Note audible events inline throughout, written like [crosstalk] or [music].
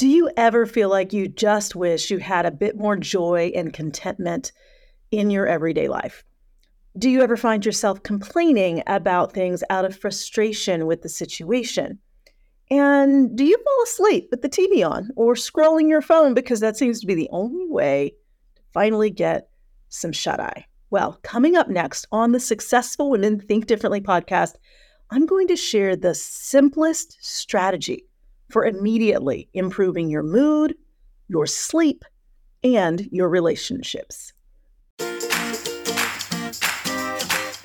Do you ever feel like you just wish you had a bit more joy and contentment in your everyday life? Do you ever find yourself complaining about things out of frustration with the situation? And do you fall asleep with the TV on or scrolling your phone because that seems to be the only way to finally get some shut eye? Well, coming up next on the Successful Women Think Differently podcast, I'm going to share the simplest strategy for immediately improving your mood, your sleep, and your relationships.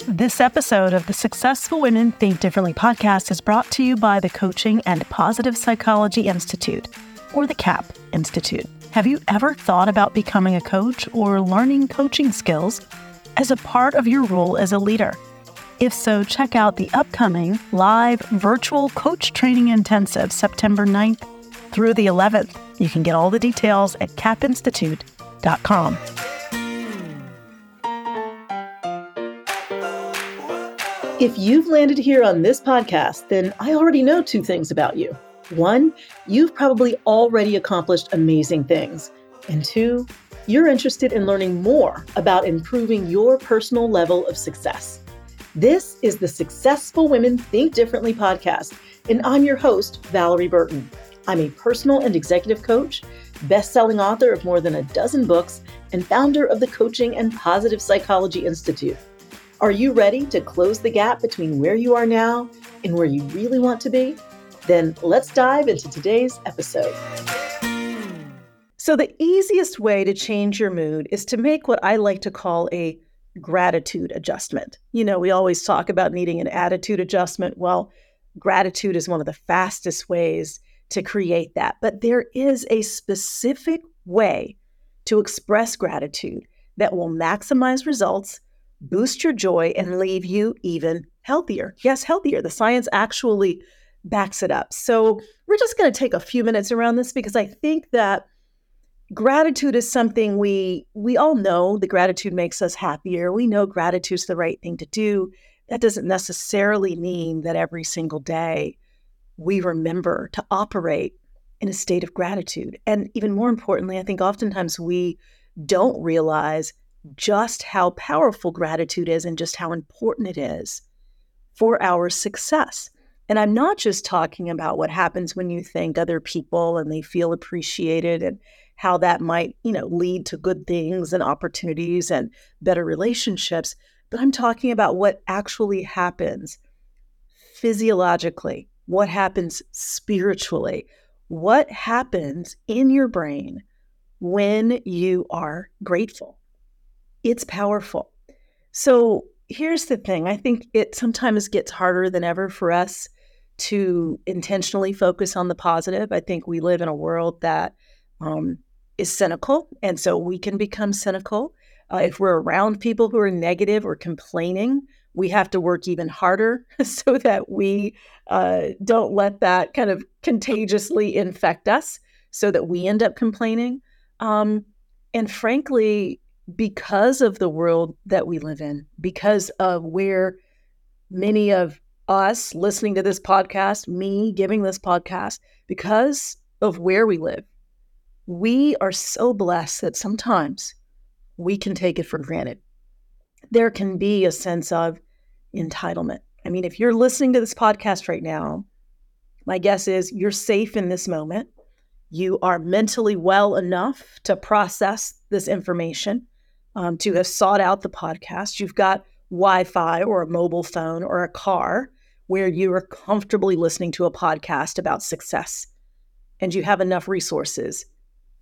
This episode of the Successful Women Think Differently podcast is brought to you by the Coaching and Positive Psychology Institute, or the CAP Institute. Have you ever thought about becoming a coach or learning coaching skills as a part of your role as a leader? If so, check out the upcoming live virtual coach training intensive September 9th through the 11th. You can get all the details at capinstitute.com. If you've landed here on this podcast, then I already know two things about you. One, you've probably already accomplished amazing things. And two, you're interested in learning more about improving your personal level of success. This is the Successful Women Think Differently podcast, and I'm your host, Valorie Burton. I'm a personal and executive coach, best selling author of more than a dozen books, and founder of the Coaching and Positive Psychology Institute. Are you ready to close the gap between where you are now and where you really want to be? Then let's dive into today's episode. So, the easiest way to change your mood is to make what I like to call a gratitude adjustment. You know, we always talk about needing an attitude adjustment. Well, gratitude is one of the fastest ways to create that. But there is a specific way to express gratitude that will maximize results, boost your joy, and leave you even healthier. Yes, healthier. The science actually backs it up. So, we're just going to take a few minutes around this because I think that gratitude is something we we all know the gratitude makes us happier. We know gratitude's the right thing to do. That doesn't necessarily mean that every single day we remember to operate in a state of gratitude. And even more importantly i think oftentimes we don't realize just how powerful gratitude is and just how important it is for our success. And i'm not just talking about what happens when you thank other people and they feel appreciated and how that might, you know, lead to good things and opportunities and better relationships, but I'm talking about what actually happens physiologically, what happens spiritually, what happens in your brain when you are grateful. It's powerful. So here's the thing I think it sometimes gets harder than ever for us to intentionally focus on the positive. I think we live in a world that um, is cynical. And so we can become cynical. Uh, if we're around people who are negative or complaining, we have to work even harder [laughs] so that we uh, don't let that kind of contagiously infect us so that we end up complaining. Um, and frankly, because of the world that we live in, because of where many of us listening to this podcast, me giving this podcast, because of where we live, we are so blessed that sometimes we can take it for granted. There can be a sense of entitlement. I mean, if you're listening to this podcast right now, my guess is you're safe in this moment. You are mentally well enough to process this information, um, to have sought out the podcast. You've got Wi Fi or a mobile phone or a car where you are comfortably listening to a podcast about success and you have enough resources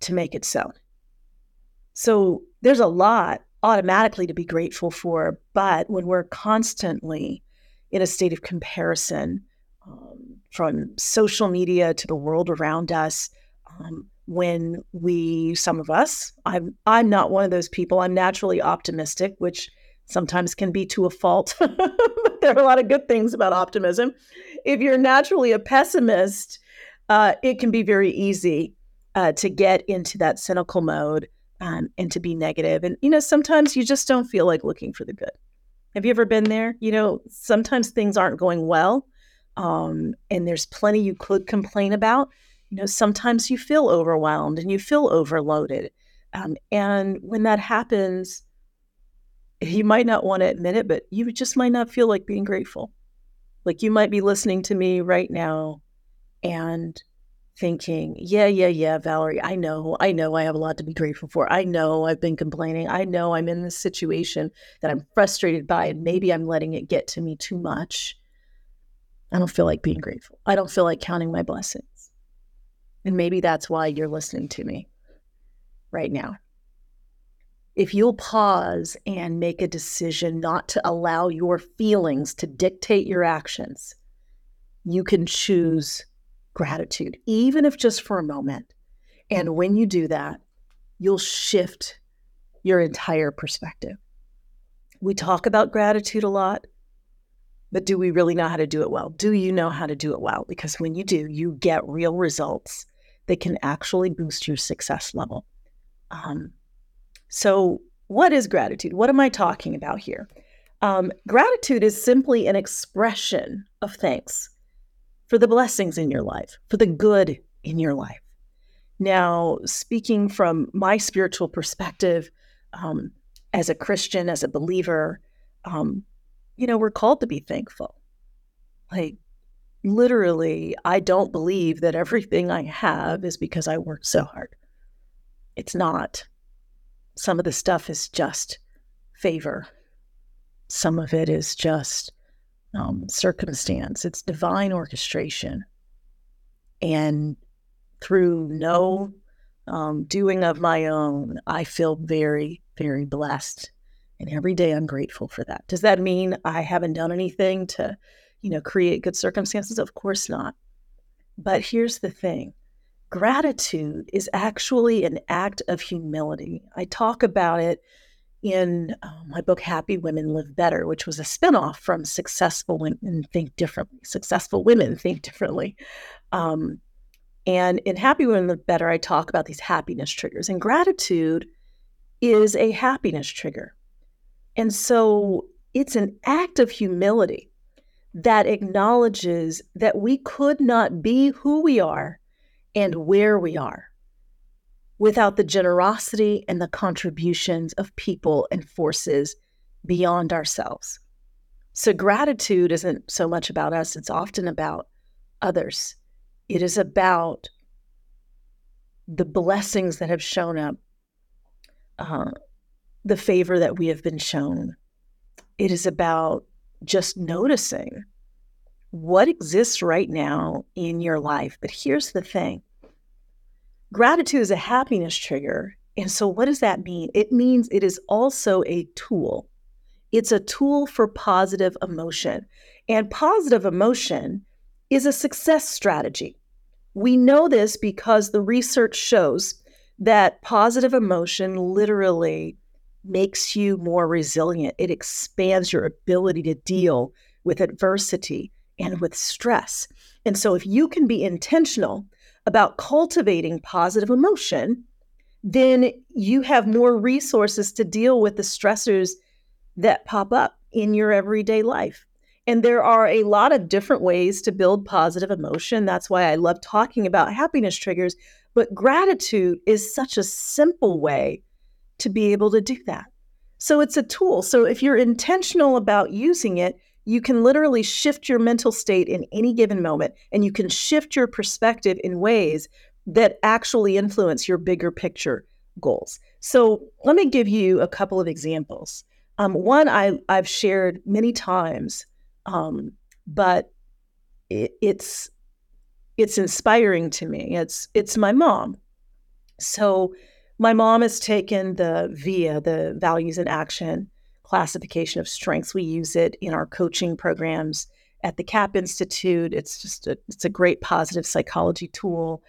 to make it so. So there's a lot automatically to be grateful for, but when we're constantly in a state of comparison um, from social media to the world around us, um, when we, some of us, I'm, I'm not one of those people. I'm naturally optimistic, which sometimes can be to a fault. [laughs] but there are a lot of good things about optimism. If you're naturally a pessimist, uh, it can be very easy uh, to get into that cynical mode um, and to be negative. And, you know, sometimes you just don't feel like looking for the good. Have you ever been there? You know, sometimes things aren't going well um, and there's plenty you could complain about. You know, sometimes you feel overwhelmed and you feel overloaded. Um, and when that happens, you might not want to admit it, but you just might not feel like being grateful. Like you might be listening to me right now and thinking, yeah, yeah, yeah, Valorie, I know, I know I have a lot to be grateful for. I know I've been complaining. I know I'm in this situation that I'm frustrated by, and maybe I'm letting it get to me too much. I don't feel like being grateful. I don't feel like counting my blessings. And maybe that's why you're listening to me right now. If you'll pause and make a decision not to allow your feelings to dictate your actions, you can choose gratitude, even if just for a moment. And when you do that, you'll shift your entire perspective. We talk about gratitude a lot, but do we really know how to do it well? Do you know how to do it well? Because when you do, you get real results that can actually boost your success level. Um, so, what is gratitude? What am I talking about here? Um, gratitude is simply an expression of thanks for the blessings in your life, for the good in your life. Now, speaking from my spiritual perspective, um, as a Christian, as a believer, um, you know, we're called to be thankful. Like, literally, I don't believe that everything I have is because I worked so hard. It's not. Some of the stuff is just favor, some of it is just um, circumstance, it's divine orchestration. And through no um, doing of my own, I feel very, very blessed. And every day I'm grateful for that. Does that mean I haven't done anything to, you know, create good circumstances? Of course not. But here's the thing gratitude is actually an act of humility. I talk about it in uh, my book Happy Women Live Better, which was a spinoff from Successful Women Think Differently. Successful Women Think Differently. Um, and in Happy Women Live Better, I talk about these happiness triggers, and gratitude is a happiness trigger. And so it's an act of humility that acknowledges that we could not be who we are and where we are without the generosity and the contributions of people and forces beyond ourselves. So, gratitude isn't so much about us, it's often about others. It is about the blessings that have shown up, uh, the favor that we have been shown. It is about just noticing what exists right now in your life. But here's the thing Gratitude is a happiness trigger. And so, what does that mean? It means it is also a tool. It's a tool for positive emotion. And positive emotion is a success strategy. We know this because the research shows that positive emotion literally makes you more resilient. It expands your ability to deal with adversity and with stress. And so, if you can be intentional about cultivating positive emotion, then you have more resources to deal with the stressors that pop up in your everyday life. And there are a lot of different ways to build positive emotion. That's why I love talking about happiness triggers. But gratitude is such a simple way to be able to do that. So it's a tool. So if you're intentional about using it, you can literally shift your mental state in any given moment and you can shift your perspective in ways that actually influence your bigger picture goals. So, let me give you a couple of examples. Um, one I, I've shared many times, um, but it, it's it's inspiring to me. It's it's my mom. So, my mom has taken the VIA, the Values in Action, classification of strengths. We use it in our coaching programs at the CAP Institute. It's just a, it's a great positive psychology tool.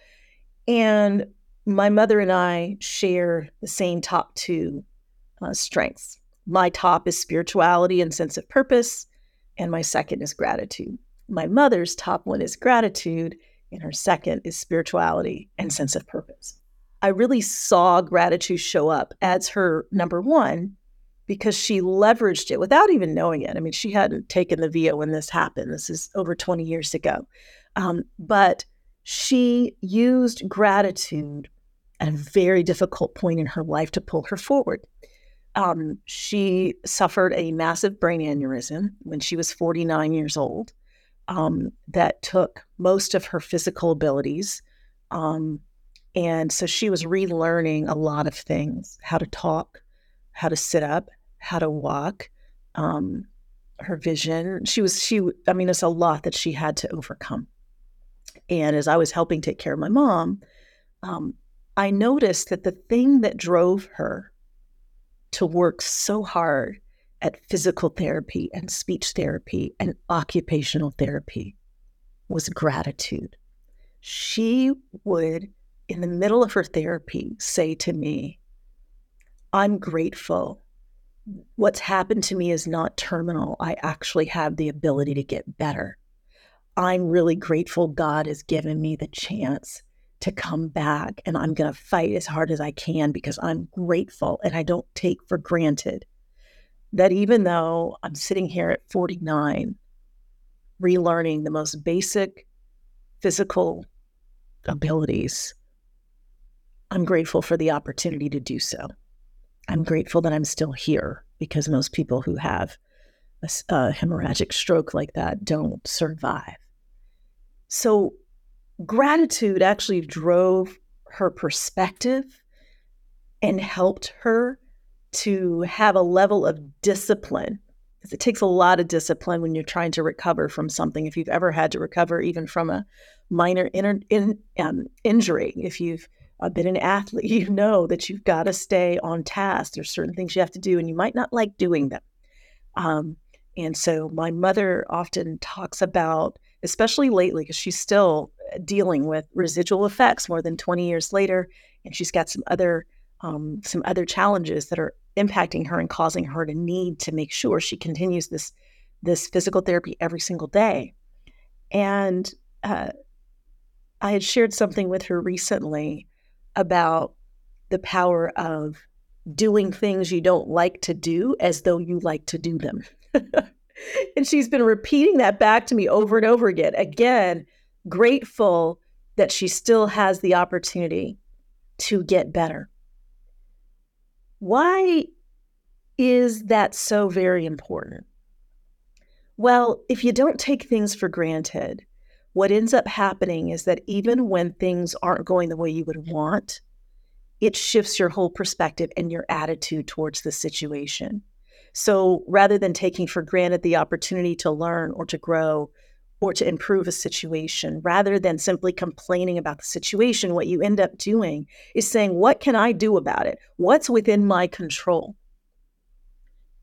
And my mother and I share the same top two uh, strengths. My top is spirituality and sense of purpose, and my second is gratitude. My mother's top one is gratitude, and her second is spirituality and sense of purpose. I really saw gratitude show up as her number one because she leveraged it without even knowing it. I mean, she hadn't taken the VIA when this happened. This is over 20 years ago. Um, but she used gratitude at a very difficult point in her life to pull her forward. Um, she suffered a massive brain aneurysm when she was 49 years old um, that took most of her physical abilities. Um, and so she was relearning a lot of things how to talk, how to sit up, how to walk, um, her vision. She was, she, I mean, it's a lot that she had to overcome. And as I was helping take care of my mom, um, I noticed that the thing that drove her to work so hard at physical therapy and speech therapy and occupational therapy was gratitude. She would, in the middle of her therapy, say to me, I'm grateful. What's happened to me is not terminal. I actually have the ability to get better. I'm really grateful God has given me the chance to come back and I'm going to fight as hard as I can because I'm grateful and I don't take for granted that even though I'm sitting here at 49, relearning the most basic physical abilities, I'm grateful for the opportunity to do so. I'm grateful that I'm still here because most people who have a, a hemorrhagic stroke like that don't survive. So gratitude actually drove her perspective and helped her to have a level of discipline because it takes a lot of discipline when you're trying to recover from something if you've ever had to recover even from a minor in, um, injury if you've uh, been an athlete [laughs] you know that you've got to stay on task. There's certain things you have to do and you might not like doing them. Um, and so my mother often talks about especially lately because she's still dealing with residual effects more than 20 years later and she's got some other um, some other challenges that are impacting her and causing her to need to make sure she continues this this physical therapy every single day. And uh, i had shared something with her recently about the power of doing things you don't like to do as though you like to do them [laughs] and she's been repeating that back to me over and over again again grateful that she still has the opportunity to get better. Why is that so very important? Well, if you don't take things for granted, what ends up happening is that even when things aren't going the way you would want, it shifts your whole perspective and your attitude towards the situation. So rather than taking for granted the opportunity to learn or to grow, or to improve a situation rather than simply complaining about the situation what you end up doing is saying what can i do about it what's within my control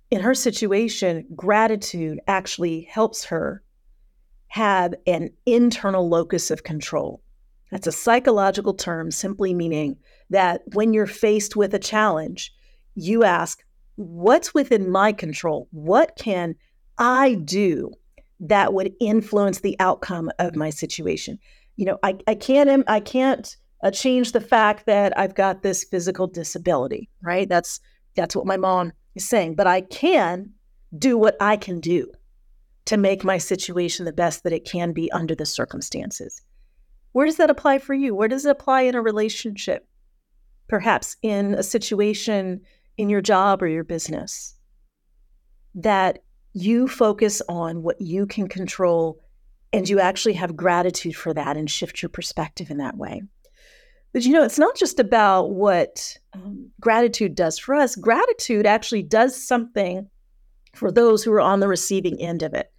in her situation gratitude actually helps her have an internal locus of control that's a psychological term simply meaning that when you're faced with a challenge you ask what's within my control what can i do that would influence the outcome of my situation. You know, I, I can't I can't uh, change the fact that I've got this physical disability, right? That's that's what my mom is saying, but I can do what I can do to make my situation the best that it can be under the circumstances. Where does that apply for you? Where does it apply in a relationship? Perhaps in a situation in your job or your business that you focus on what you can control and you actually have gratitude for that and shift your perspective in that way. But you know, it's not just about what um, gratitude does for us. Gratitude actually does something for those who are on the receiving end of it,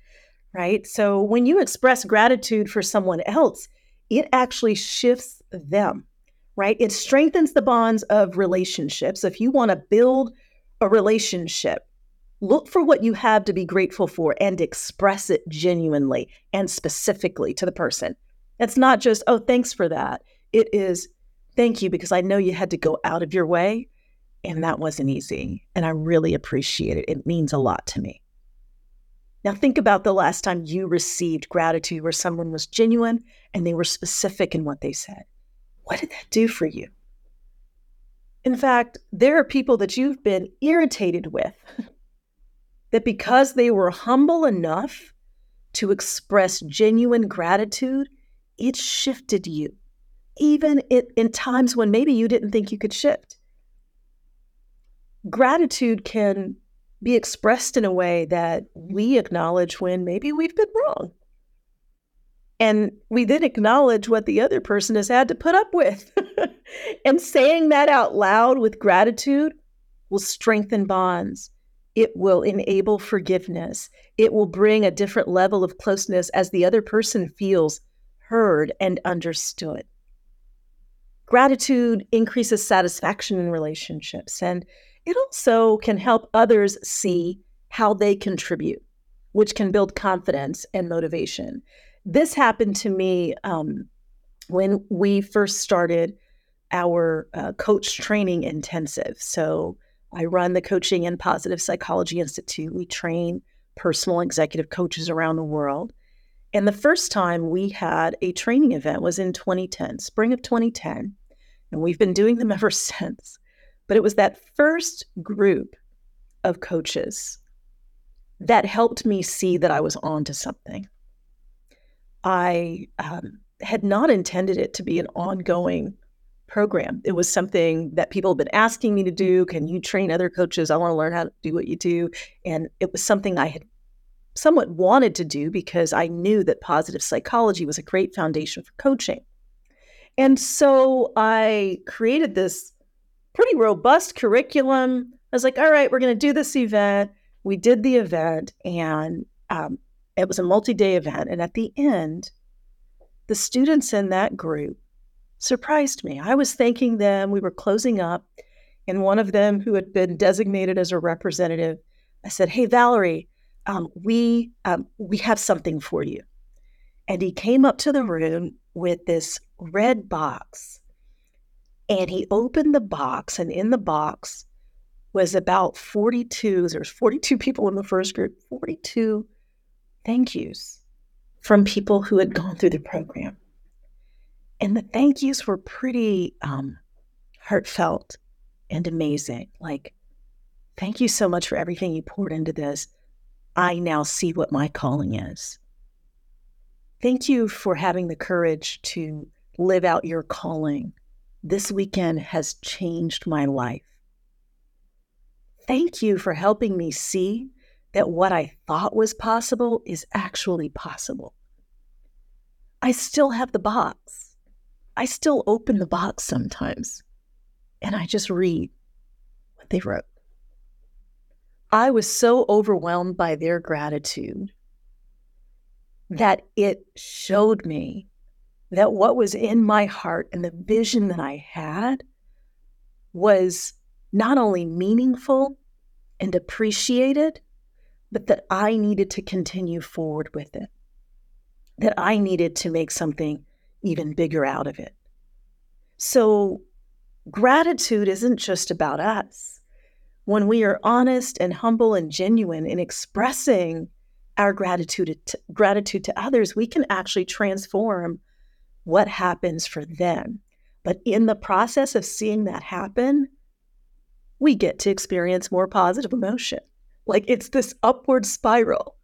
right? So when you express gratitude for someone else, it actually shifts them, right? It strengthens the bonds of relationships. If you want to build a relationship, Look for what you have to be grateful for and express it genuinely and specifically to the person. It's not just, oh, thanks for that. It is, thank you because I know you had to go out of your way and that wasn't easy. And I really appreciate it. It means a lot to me. Now, think about the last time you received gratitude where someone was genuine and they were specific in what they said. What did that do for you? In fact, there are people that you've been irritated with [laughs] that because they were humble enough to express genuine gratitude, it shifted you, even in, in times when maybe you didn't think you could shift. Gratitude can be expressed in a way that we acknowledge when maybe we've been wrong. And we then acknowledge what the other person has had to put up with. [laughs] and saying that out loud with gratitude will strengthen bonds. It will enable forgiveness. It will bring a different level of closeness as the other person feels heard and understood. Gratitude increases satisfaction in relationships and it also can help others see how they contribute, which can build confidence and motivation. This happened to me um, when we first started our uh, coach training intensive. So I run the Coaching and Positive Psychology Institute. We train personal executive coaches around the world. And the first time we had a training event was in 2010, spring of 2010. And we've been doing them [laughs] ever since. But it was that first group of coaches that helped me see that I was on to something. I um, had not intended it to be an ongoing program. It was something that people have been asking me to do. Can you train other coaches? I want to learn how to do what you do. And it was something I had somewhat wanted to do because I knew that positive psychology was a great foundation for coaching. And so I created this pretty robust curriculum. I was like, all right, we're going to do this event. We did the event, and um, it was a multi day event. And at the end, the students in that group surprised me. I was thanking them. We were closing up, and one of them, who had been designated as a representative, I said, "Hey, Valorie, um, we um, we have something for you." And he came up to the room with this red box and he opened the box, and in the box was about 42, there's 42 people in the first group, 42 thank yous from people who had gone through the program. And the thank yous were pretty um, heartfelt and amazing. Like, thank you so much for everything you poured into this. I now see what my calling is. Thank you for having the courage to live out your calling this weekend has changed my life. Thank you for helping me see that what I thought was possible is actually possible. I still have the box. I still open the box sometimes and I just read what they wrote. I was so overwhelmed by their gratitude that it showed me that what was in my heart and the vision that I had was not only meaningful and appreciated, but that I needed to continue forward with it, that I needed to make something even bigger out of it. So, gratitude isn't just about us. When we are honest and humble and genuine in expressing our gratitude to, gratitude to others, we can actually transform what happens for them. But in the process of seeing that happen, we get to experience more positive emotion. Like it's this upward spiral.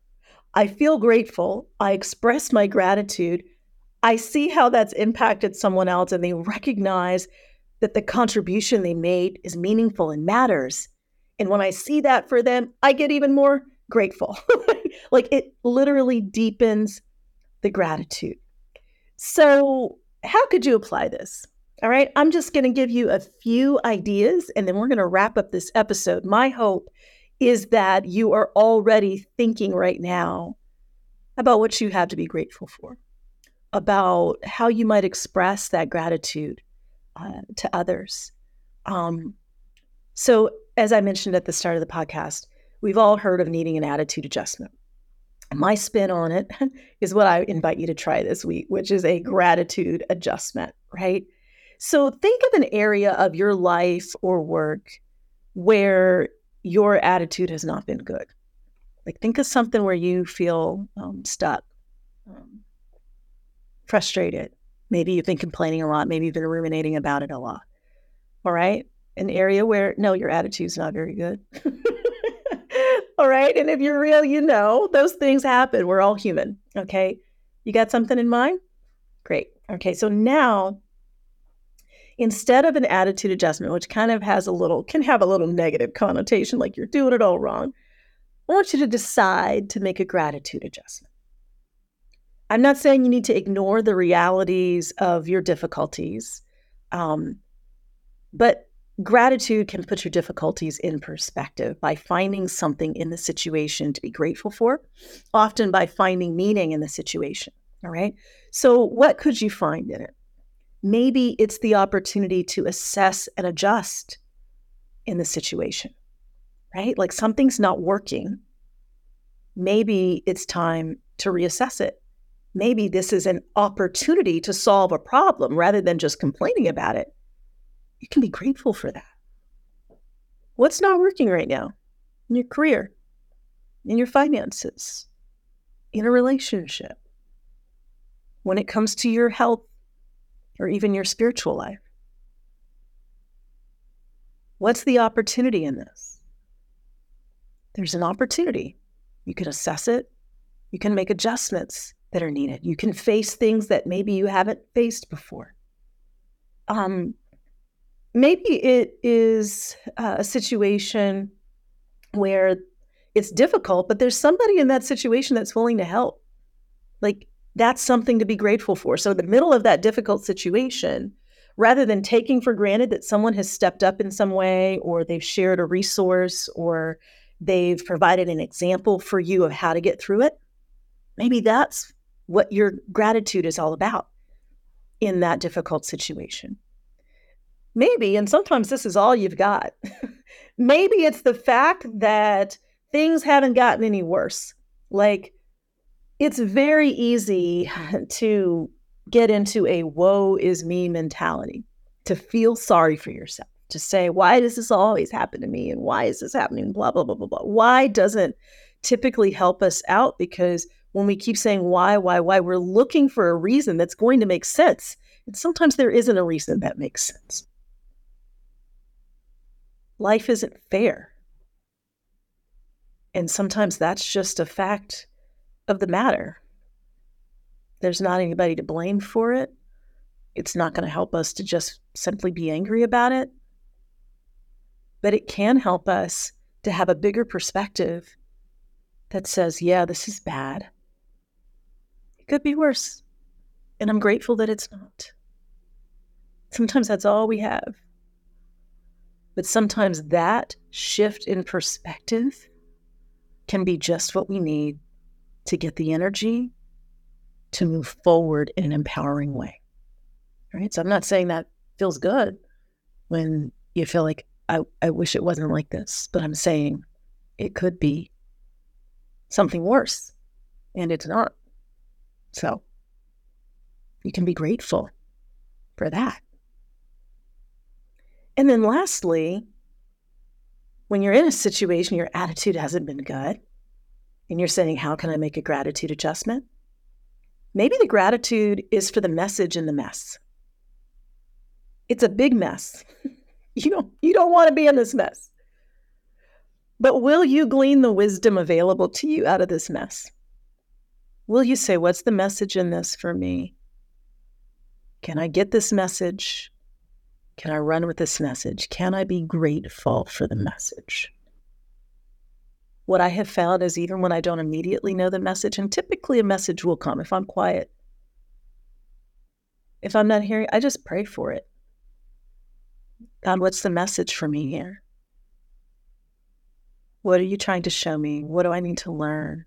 I feel grateful. I express my gratitude. I see how that's impacted someone else, and they recognize that the contribution they made is meaningful and matters. And when I see that for them, I get even more grateful. [laughs] like it literally deepens the gratitude. So, how could you apply this? All right, I'm just going to give you a few ideas and then we're going to wrap up this episode. My hope is that you are already thinking right now about what you have to be grateful for, about how you might express that gratitude uh, to others. Um, so, as I mentioned at the start of the podcast, we've all heard of needing an attitude adjustment. My spin on it [laughs] is what I invite you to try this week, which is a gratitude adjustment, right? So think of an area of your life or work where your attitude has not been good. Like think of something where you feel um, stuck, um, frustrated. Maybe you've been complaining a lot. Maybe you've been ruminating about it a lot. All right. An area where, no, your attitude's not very good. [laughs] All right. And if you're real, you know those things happen. We're all human. Okay. You got something in mind? Great. Okay, so now instead of an attitude adjustment, which kind of has a little, can have a little negative connotation, like you're doing it all wrong, I want you to decide to make a gratitude adjustment. I'm not saying you need to ignore the realities of your difficulties, um, but gratitude can put your difficulties in perspective by finding something in the situation to be grateful for, often by finding meaning in the situation. All right. So, what could you find in it? Maybe it's the opportunity to assess and adjust in the situation, right? Like something's not working. Maybe it's time to reassess it. Maybe this is an opportunity to solve a problem rather than just complaining about it. You can be grateful for that. What's not working right now in your career, in your finances, in a relationship, when it comes to your health or even your spiritual life? What's the opportunity in this? There's an opportunity. You can assess it, you can make adjustments that are needed, you can face things that maybe you haven't faced before. Um, maybe it is uh, a situation where it's difficult, but there's somebody in that situation that's willing to help. Like that's something to be grateful for. So, in the middle of that difficult situation, rather than taking for granted that someone has stepped up in some way, or they've shared a resource, or they've provided an example for you of how to get through it, maybe that's what your gratitude is all about in that difficult situation. Maybe, and sometimes this is all you've got. [laughs] maybe it's the fact that things haven't gotten any worse. Like, it's very easy [laughs] to get into a woe is me mentality, to feel sorry for yourself, to say, why does this always happen to me? And why is this happening? Blah, blah, blah, blah, blah. Why doesn't typically help us out? Because when we keep saying why, why, why, we're looking for a reason that's going to make sense. And sometimes there isn't a reason that makes sense. Life isn't fair. And sometimes that's just a fact of the matter. There's not anybody to blame for it. It's not going to help us to just simply be angry about it. But it can help us to have a bigger perspective that says, yeah, this is bad. It could be worse. And I'm grateful that it's not. Sometimes that's all we have. But sometimes that shift in perspective can be just what we need to get the energy to move forward in an empowering way. Right. So I'm not saying that feels good when you feel like, I, I wish it wasn't like this, but I'm saying it could be something worse and it's not. So you can be grateful for that. And then lastly, when you're in a situation, your attitude hasn't been good, and you're saying, How can I make a gratitude adjustment? Maybe the gratitude is for the message in the mess. It's a big mess. [laughs] you don't, you don't want to be in this mess. But will you glean the wisdom available to you out of this mess? Will you say, What's the message in this for me? Can I get this message? Can I run with this message? Can I be grateful for the message? What I have found is even when I don't immediately know the message, and typically a message will come if I'm quiet. If I'm not hearing, I just pray for it. God, what's the message for me here? What are you trying to show me? What do I need to learn?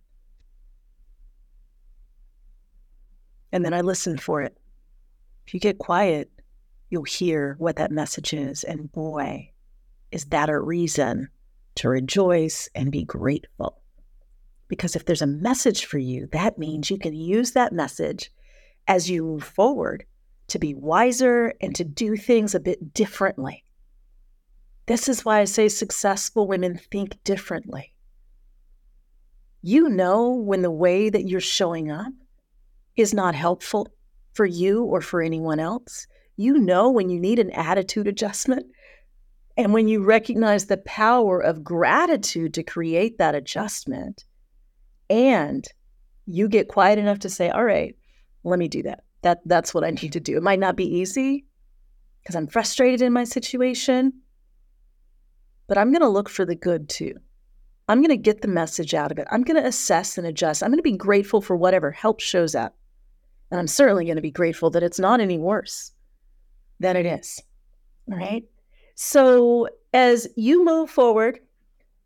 And then I listen for it. If you get quiet, you'll hear what that message is. And boy, is that a reason to rejoice and be grateful. Because if there's a message for you, that means you can use that message as you move forward to be wiser and to do things a bit differently. This is why I say successful women think differently. You know when the way that you're showing up is not helpful for you or for anyone else. You know when you need an attitude adjustment and when you recognize the power of gratitude to create that adjustment, and you get quiet enough to say, All right, let me do that. That that's what I need to do. It might not be easy because I'm frustrated in my situation, but I'm going to look for the good too. I'm going to get the message out of it. I'm going to assess and adjust. I'm going to be grateful for whatever help shows up. And I'm certainly going to be grateful that it's not any worse than it is. All right. So as you move forward,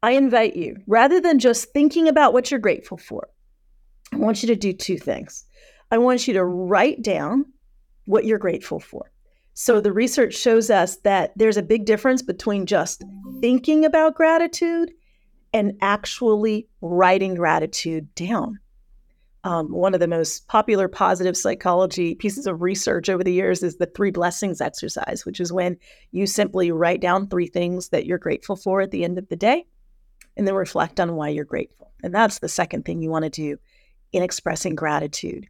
I invite you, rather than just thinking about what you're grateful for, I want you to do two things. I want you to write down what you're grateful for. So the research shows us that there's a big difference between just thinking about gratitude and actually writing gratitude down. Um, one of the most popular positive psychology pieces of research over the years is the three blessings exercise, which is when you simply write down three things that you're grateful for at the end of the day and then reflect on why you're grateful. And that's the second thing you want to do in expressing gratitude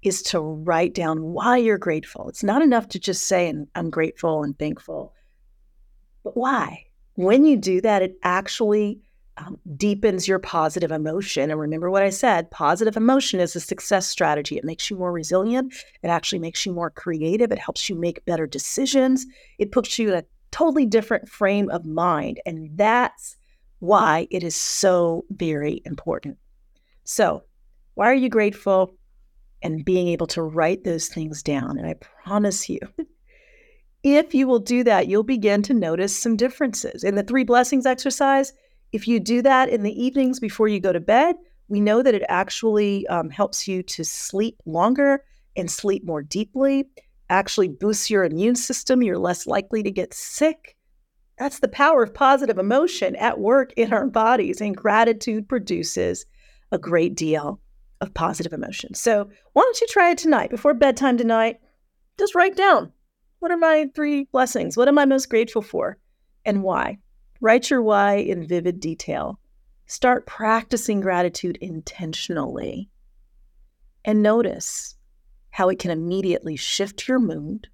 is to write down why you're grateful. It's not enough to just say I'm grateful and thankful. But why? When you do that, it actually um, deepens your positive emotion. And remember what I said positive emotion is a success strategy. It makes you more resilient. It actually makes you more creative. It helps you make better decisions. It puts you in a totally different frame of mind. And that's why it is so very important. So, why are you grateful? And being able to write those things down. And I promise you, [laughs] if you will do that, you'll begin to notice some differences. In the three blessings exercise, if you do that in the evenings before you go to bed, we know that it actually um, helps you to sleep longer and sleep more deeply, actually boosts your immune system. You're less likely to get sick. That's the power of positive emotion at work in our bodies, and gratitude produces a great deal of positive emotion. So, why don't you try it tonight before bedtime tonight? Just write down what are my three blessings? What am I most grateful for? And why? Write your why in vivid detail. Start practicing gratitude intentionally. And notice how it can immediately shift your mood,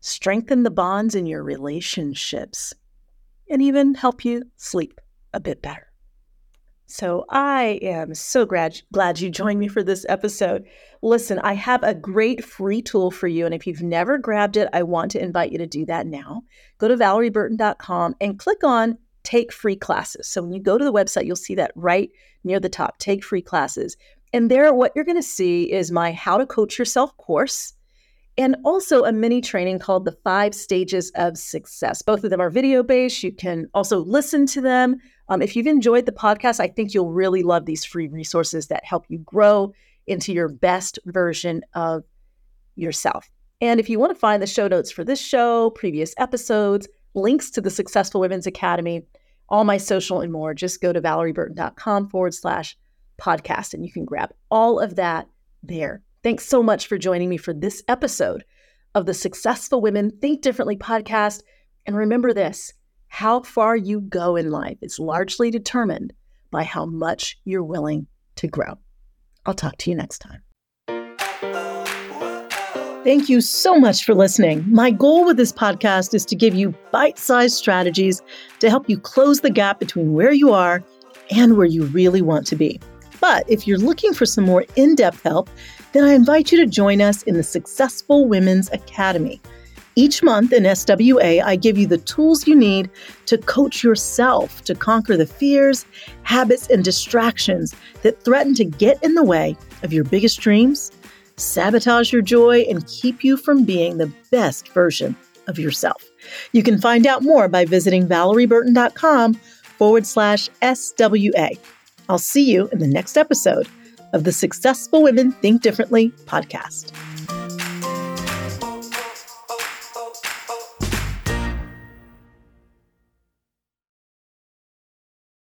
strengthen the bonds in your relationships, and even help you sleep a bit better. So I am so glad, glad you joined me for this episode. Listen, I have a great free tool for you. And if you've never grabbed it, I want to invite you to do that now. Go to valorieburton.com and click on Take Free Classes. So when you go to the website, you'll see that right near the top Take Free Classes. And there, what you're going to see is my How to Coach Yourself course and also a mini training called the Five Stages of Success. Both of them are video based. You can also listen to them um, if you've enjoyed the podcast, I think you'll really love these free resources that help you grow into your best version of yourself. And if you want to find the show notes for this show, previous episodes, links to the Successful Women's Academy, all my social and more, just go to valorieburton.com forward slash podcast and you can grab all of that there. Thanks so much for joining me for this episode of the Successful Women Think Differently podcast. And remember this how far you go in life is largely determined by how much you're willing to grow. I'll talk to you next time. Thank you so much for listening. My goal with this podcast is to give you bite sized strategies to help you close the gap between where you are and where you really want to be. But if you're looking for some more in depth help, then I invite you to join us in the Successful Women's Academy. Each month in SWA, I give you the tools you need to coach yourself to conquer the fears, habits, and distractions that threaten to get in the way of your biggest dreams, sabotage your joy, and keep you from being the best version of yourself. You can find out more by visiting valorieburton.com forward slash SWA. I'll see you in the next episode of the Successful Women Think Differently podcast.